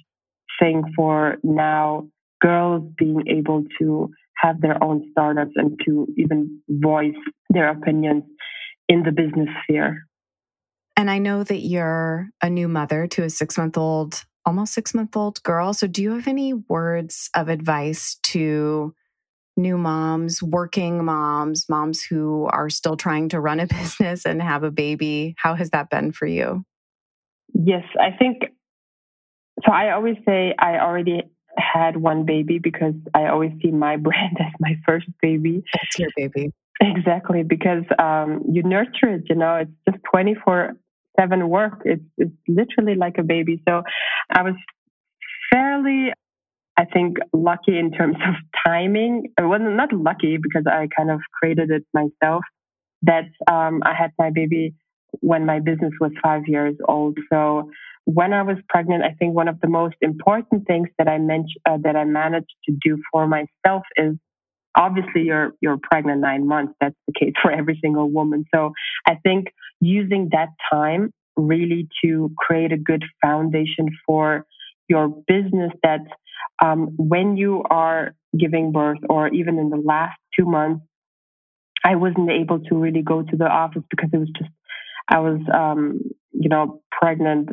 thing for now girls being able to have their own startups and to even voice their opinions in the business sphere. And I know that you're a new mother to a six month old, almost six month old girl. So, do you have any words of advice to new moms, working moms, moms who are still trying to run a [laughs] business and have a baby? How has that been for you? Yes, I think so. I always say I already had one baby because I always see my [laughs] brand as my first baby. That's your baby. Exactly, because um, you nurture it, you know, it's just 24 7 work. It's, it's literally like a baby. So I was fairly, I think, lucky in terms of [laughs] timing. I wasn't not lucky because I kind of created it myself that um, I had my baby when my business was five years old. So when I was pregnant, I think one of the most important things that I mentioned uh, that I managed to do for myself is obviously you're you're pregnant nine months. That's the case [laughs] for every single woman. So I think using that time really to create a good foundation for your business that um, when you are giving birth or even in the last two months, I wasn't able to really go to the office because it was just I was um, you know pregnant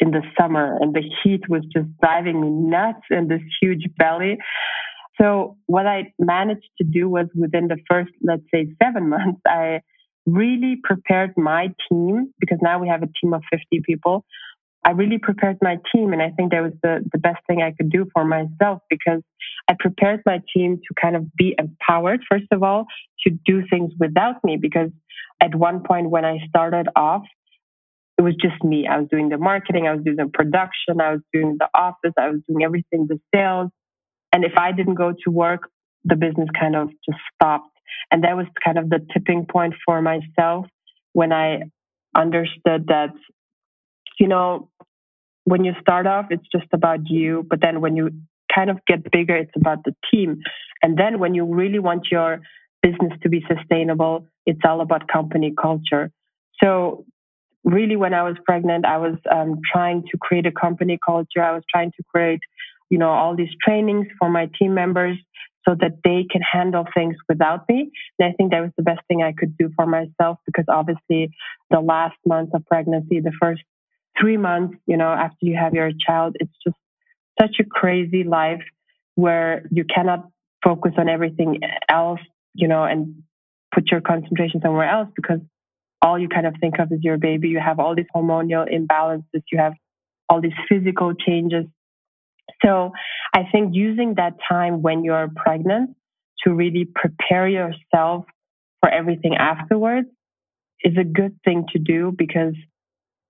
in the summer and the heat was just driving me nuts and this huge belly. So what I managed to do was within the first, let's say seven [laughs] months, I really prepared my team because now we have a team of 50 people. I really prepared my team. And I think that was the, the best thing I could do for myself because I prepared my team to kind of be empowered, first of all, to do things without me. Because at one point when I started off, it was just me. I was doing the marketing, I was doing the production, I was doing the office, I was doing everything, the sales. And if I didn't go to work, the business kind of just stopped. And that was kind of the tipping point for myself when I understood that, you know, when you start off, it's just about you. But then when you kind of get bigger, it's about the team. And then when you really want your business to be sustainable, it's all about company culture. So really, when I was pregnant, I was um, trying to create a company culture. I was trying to create, you know, all these trainings for my team members so that they can handle things without me. And I think that was the best thing I could do for myself because obviously the last month of pregnancy, the first three months, you know, after you have your child, it's just such a crazy life where you cannot focus on everything else, you know, and put your concentration somewhere else because all you kind of think of is your baby. You have all these hormonal imbalances, you have all these physical changes. So I think using that time when you're pregnant to really prepare yourself for everything afterwards is a good thing to do because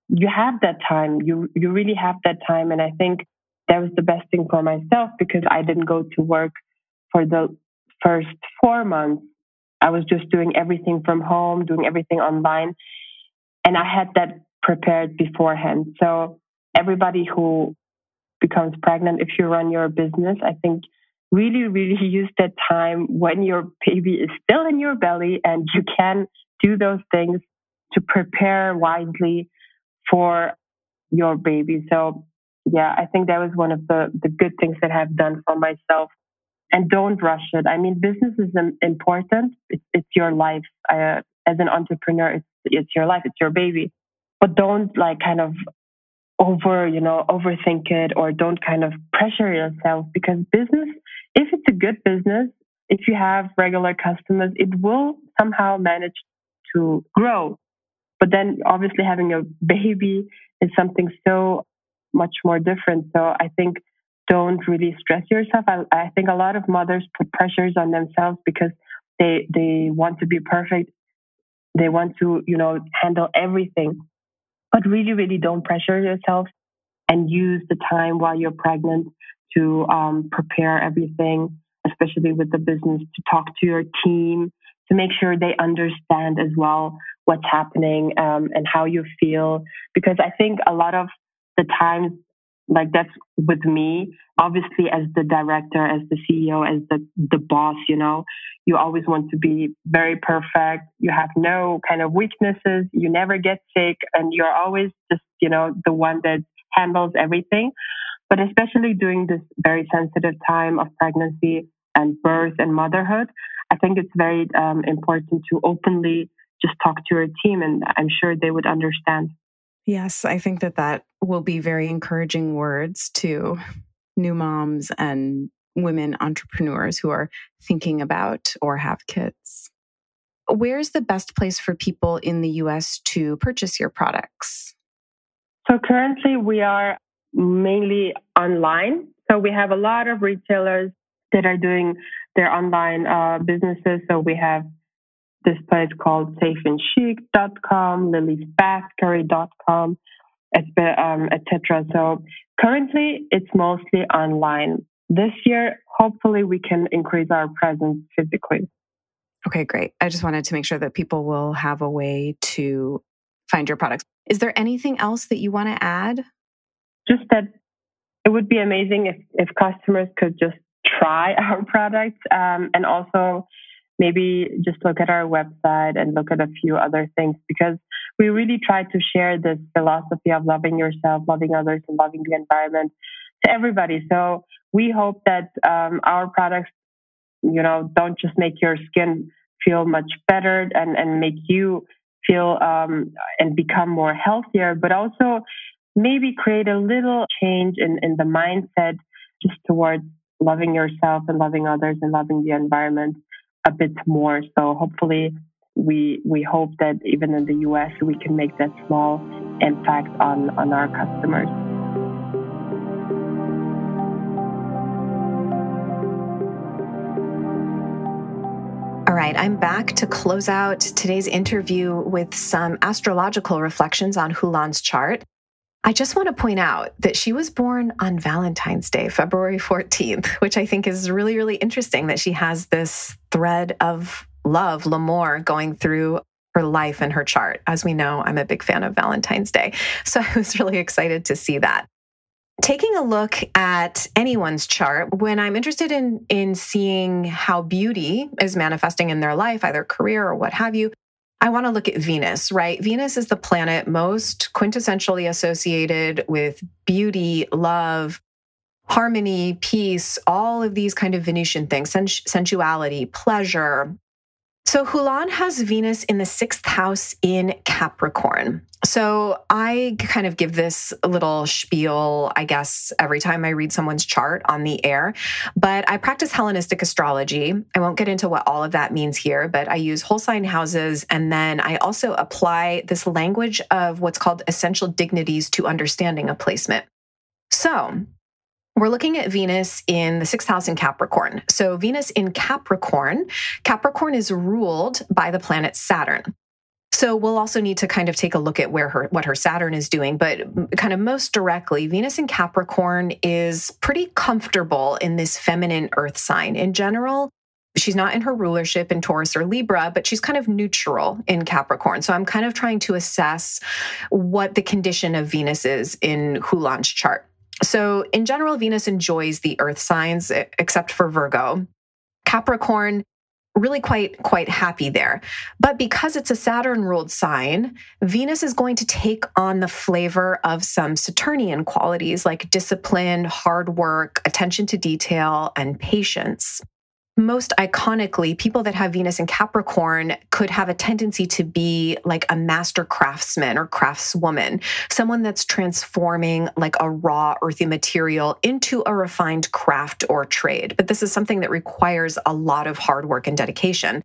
you have that time. You you really have that time, and I think that was the best thing for myself because I didn't go to work for the first four months. I was just doing everything from home, doing everything online, and I had that prepared beforehand. So everybody who becomes pregnant, if you run your business, I think really, really [laughs] use that time when your baby is still in your belly and you can do those things to prepare wisely for your baby. So yeah, I think that was one of the, the good things that I've done for myself. And don't rush it. I mean, business is important. It's, it's your life. Uh, as an entrepreneur, it's, it's your life. It's your baby. But don't like kind of over, you know, overthink it or don't kind of pressure yourself because business, if it's a good business, if you have regular customers, it will somehow manage to grow. But then obviously having a baby is something so much more different. So I think don't really stress yourself. I, I think a lot of mothers put pressures on themselves because they they want to be perfect. They want to, you know, handle everything. But really, really don't pressure yourself and use the time while you're pregnant to um, prepare everything, especially with the business, to talk to your team, to make sure they understand as well what's happening um, and how you feel. Because I think a lot of the times, like that's with me, obviously as the director, as the CEO, as the, the boss, you know, you always want to be very perfect. You have no kind of weaknesses. You never get sick and you're always just, you know, the one that handles everything. But especially during this very sensitive time of pregnancy and birth and motherhood, I think it's very um, important to openly just talk to your team, and I'm sure they would understand. Yes, I think that that will be very encouraging words to new moms and women entrepreneurs who are thinking about or have kids. Where's the best place for people in the US to purchase your products? So currently we are mainly online. So we have a lot of retailers that are doing their online uh, businesses. So we have this place called safeandchic.com, liliesbathcurry.com, um, etc. So currently it's mostly online. This year, hopefully we can increase our presence physically. Okay, great. I just wanted to make sure that people will have a way to find your products. Is there anything else that you want to add? Just that it would be amazing if, if customers could just try [laughs] our products um, and also maybe just look at our website and look at a few other things because we really try to share this philosophy of loving yourself, loving others, and loving the environment to everybody. So we hope that um, our products, you know, don't just make your skin feel much better and, and make you feel um, and become more healthier, but also maybe create a little change in, in the mindset just towards loving yourself and loving others and loving the environment a bit more. So hopefully we we hope that even in the US we can make that small impact on, on our customers. All right, I'm back to close out today's interview with some astrological reflections on Khulan's chart. I just want to point out that she was born on Valentine's Day, February 14th, which I think is really, really interesting that she has this thread of love, l'amour, going through her life and her chart. As we know, I'm a big fan of Valentine's Day. So I was really excited to see that. taking a look at anyone's chart when i'm interested in in seeing how beauty is manifesting in their life either career or what have you i want to look at venus right? Venus is the planet most quintessentially associated with beauty love harmony peace all of these kind of venusian things sensuality pleasure so Khulan has Venus in the sixth house in Capricorn. So I kind of give this little spiel, I guess, every time I read someone's chart on the air. But I practice Hellenistic astrology. I won't get into what all of that means here, but I use whole sign houses. And then I also apply this language of what's called essential dignities to understanding a placement. So we're looking at Venus in the sixth house in Capricorn. So, Venus in Capricorn, Capricorn is ruled by the planet Saturn. So we'll also need to kind of take a look at where her what her Saturn is doing, but kind of most directly, Venus in Capricorn is pretty comfortable in this feminine earth sign. In general, she's not in her rulership in Taurus or Libra, but she's kind of neutral in Capricorn. So I'm kind of trying to assess what the condition of Venus is in Khulan's chart. So, in general, Venus enjoys the earth signs except for Virgo. Capricorn really quite quite happy there. But because it's a Saturn ruled sign, Venus is going to take on the flavor of some Saturnian qualities like discipline, hard work, attention to detail, and patience most iconically, people that have Venus in Capricorn could have a tendency to be like a master craftsman or craftswoman, someone that's transforming like a raw earthy material into a refined craft or trade. But this is something that requires a lot of hard work and dedication.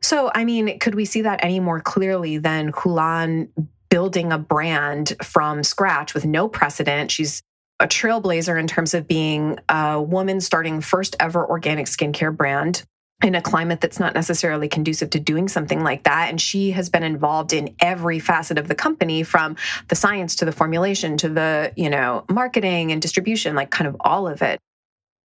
So, I mean, could we see that any more clearly than Khulan building a brand from scratch with no precedent? She's a trailblazer in terms of being a woman starting first ever organic skincare brand in a climate that's not necessarily conducive to doing something like that. And she has been involved in every facet of the company from the science to the formulation to the, you know, marketing and distribution, like kind of all of it.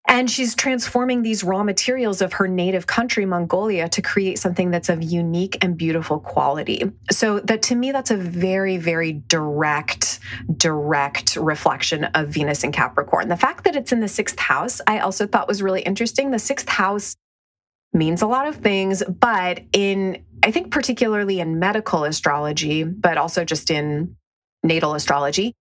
And she's transforming these raw materials of her native country, Mongolia, to create something that's of unique and beautiful quality. So that to me, that's a very, very direct, direct reflection of Venus in Capricorn. The fact that it's in the sixth house, I also thought was really interesting. The sixth house means a lot of things, but in, I think, particularly in medical astrology, but also just in natal astrology,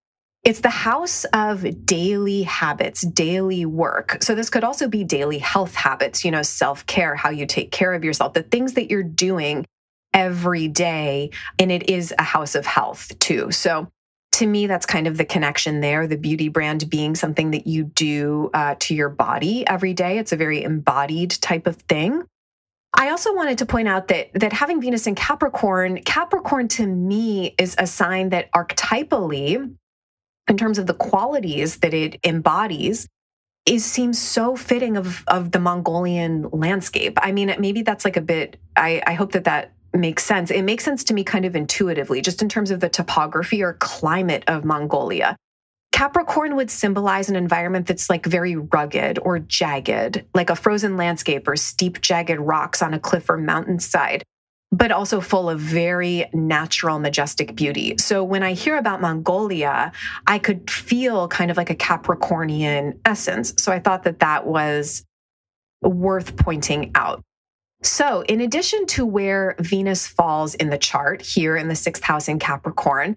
it's the house of daily habits, daily work. So this could also be daily health habits, you know, self care, how you take care of yourself, the things that you're doing every day. And it is a house of health too. So to me, that's kind of the connection there. The beauty brand being something that you do uh, to your body every day. It's a very embodied type of thing. I also wanted to point out that that having Venus in Capricorn, Capricorn to me is a sign that archetypally in terms of the qualities that it embodies is seems so fitting of of the Mongolian landscape. I mean, maybe that's like a bit. I, I hope that that makes sense. It makes sense to me kind of intuitively, just in terms of the topography or climate of Mongolia. Capricorn would symbolize an environment that's like very rugged or jagged, like a frozen landscape or steep, jagged rocks on a cliff or mountainside but also full of very natural, majestic beauty. So when I hear about Mongolia, I could feel kind of like a Capricornian essence. So I thought that that was worth pointing out. So, in addition to where Venus falls in the chart here in the sixth house in Capricorn,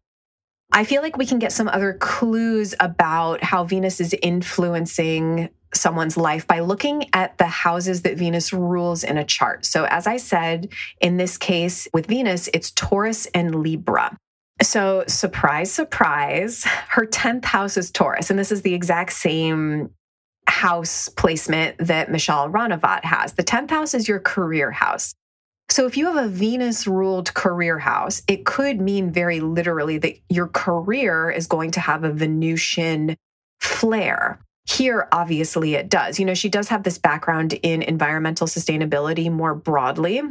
I feel like we can get some other clues about how Venus is influencing someone's life by looking at the houses that Venus rules in a chart. So, as I said, in this case with Venus, it's Taurus and Libra. So, surprise, surprise, [laughs] her 10th house is Taurus. And this is the exact same house placement that Michelle Ranavat has. The 10th house is your career house. So, if you have a Venus ruled career house, it could mean very literally that your career is going to have a Venusian flair. Here, obviously, it does. You know, she does have this background in environmental sustainability more broadly.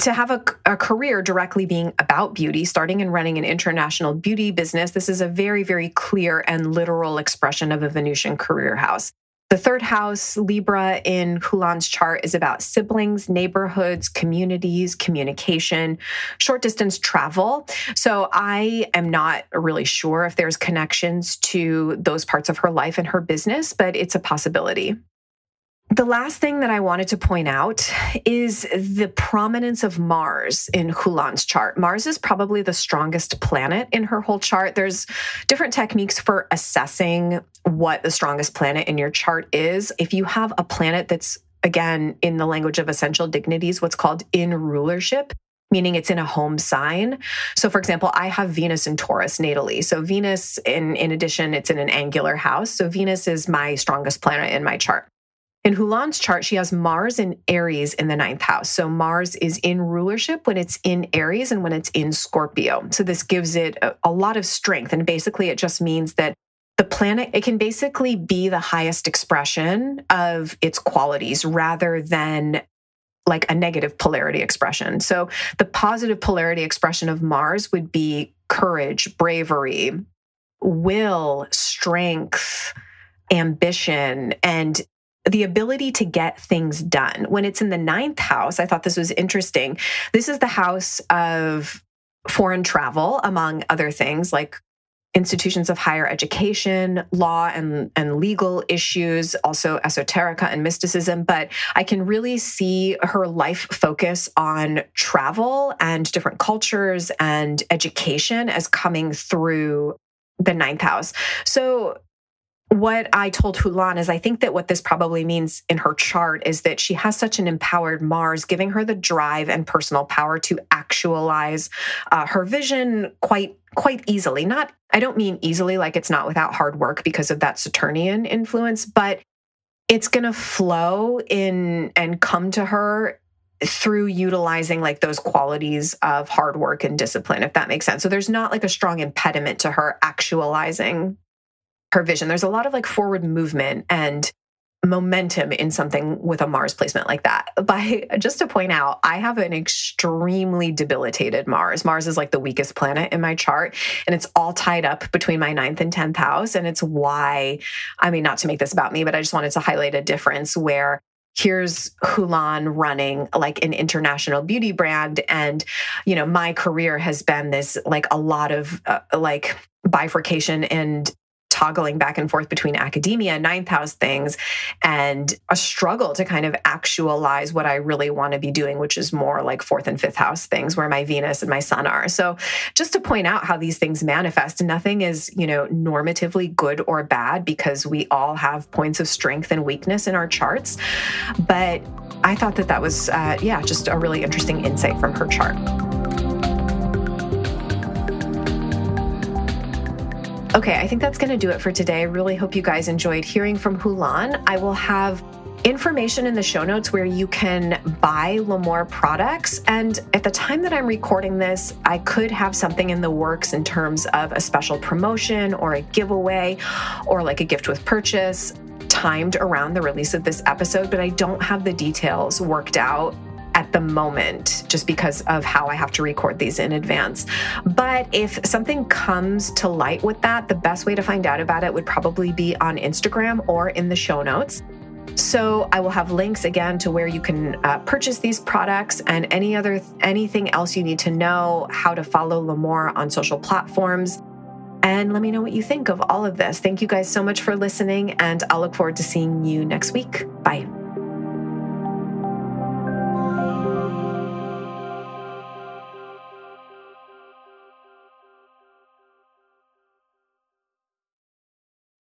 To have a, a, career directly being about beauty, starting and running an international beauty business, this is a very, very clear and literal expression of a Venusian career house. The third house, Libra, in Khulan's chart is about siblings, neighborhoods, communities, communication, short distance travel. So I am not really sure if there's connections to those parts of her life and her business, but it's a possibility. The last thing that I wanted to point out is the prominence of Mars in Khulan's chart. Mars is probably the strongest planet in her whole chart. There's different techniques for assessing what the strongest planet in your chart is. If you have a planet that's, again, in the language of essential dignities, what's called in rulership, meaning it's in a home sign. So for example, I have Venus in Taurus natally. So Venus in in addition it's in an angular house. So Venus is my strongest planet in my chart. In Khulan's chart, she has Mars in Aries in the ninth house. So Mars is in rulership when it's in Aries and when it's in Scorpio. So this gives it a, a, lot of strength. And basically, it just means that the planet, it can basically be the highest expression of its qualities rather than like a negative polarity expression. So the positive polarity expression of Mars would be courage, bravery, will, strength, ambition, and the ability to get things done. When it's in the ninth house, I thought this was interesting. This is the house of foreign travel, among other things like institutions of higher education, law and, and legal issues, also esoterica and mysticism. But I can really see her life focus on travel and different cultures and education as coming through the ninth house. So what I told Khulan is I think that what this probably means in her chart is that she has such an empowered Mars, giving her the drive and personal power to actualize uh, her vision quite quite easily. Not I don't mean easily like it's not without hard work because of that Saturnian influence, but it's going to flow in and come to her through utilizing like those qualities of hard work and discipline if that makes sense. So there's not like a strong impediment to her actualizing her vision. There's a lot of like forward movement and momentum in something with a Mars placement like that. [laughs] By just to point out, I have an extremely debilitated Mars. Mars is like the weakest planet in my chart, and it's all tied up between my ninth and 10th house. And it's why, I mean, not to make this about me, but I just wanted to highlight a difference where here's Khulan running like an international beauty brand and you know my career has been this like a lot of uh, like bifurcation and toggling back and forth between academia, ninth house things, and a struggle to kind of actualize what I really want to be doing, which is more like fourth and fifth house things where my Venus and my sun are. So just to point out how these things manifest, nothing is, you know, normatively good or bad because we all have points of strength and weakness in our charts. But I thought that that was, uh, yeah, just a really interesting insight from her chart. Okay, I think that's going to do it for today. I really hope you guys enjoyed hearing from Khulan. I will have information in the show notes where you can buy Lhamour products. And at the time that I'm recording this, I could have something in the works in terms of a special promotion or a giveaway or like a gift with purchase timed around the release of this episode, but I don't have the details worked out at the moment just because of how I have to record these in advance. But if something comes to light with that, the best way to find out about it would probably be on Instagram or in the show notes. So I will have links again to where you can uh, purchase these products and any other anything else you need to know, how to follow Lhamour on social platforms. And let me know what you think of all of this. Thank you guys so much for listening, and I'll look forward to seeing you next week. Bye.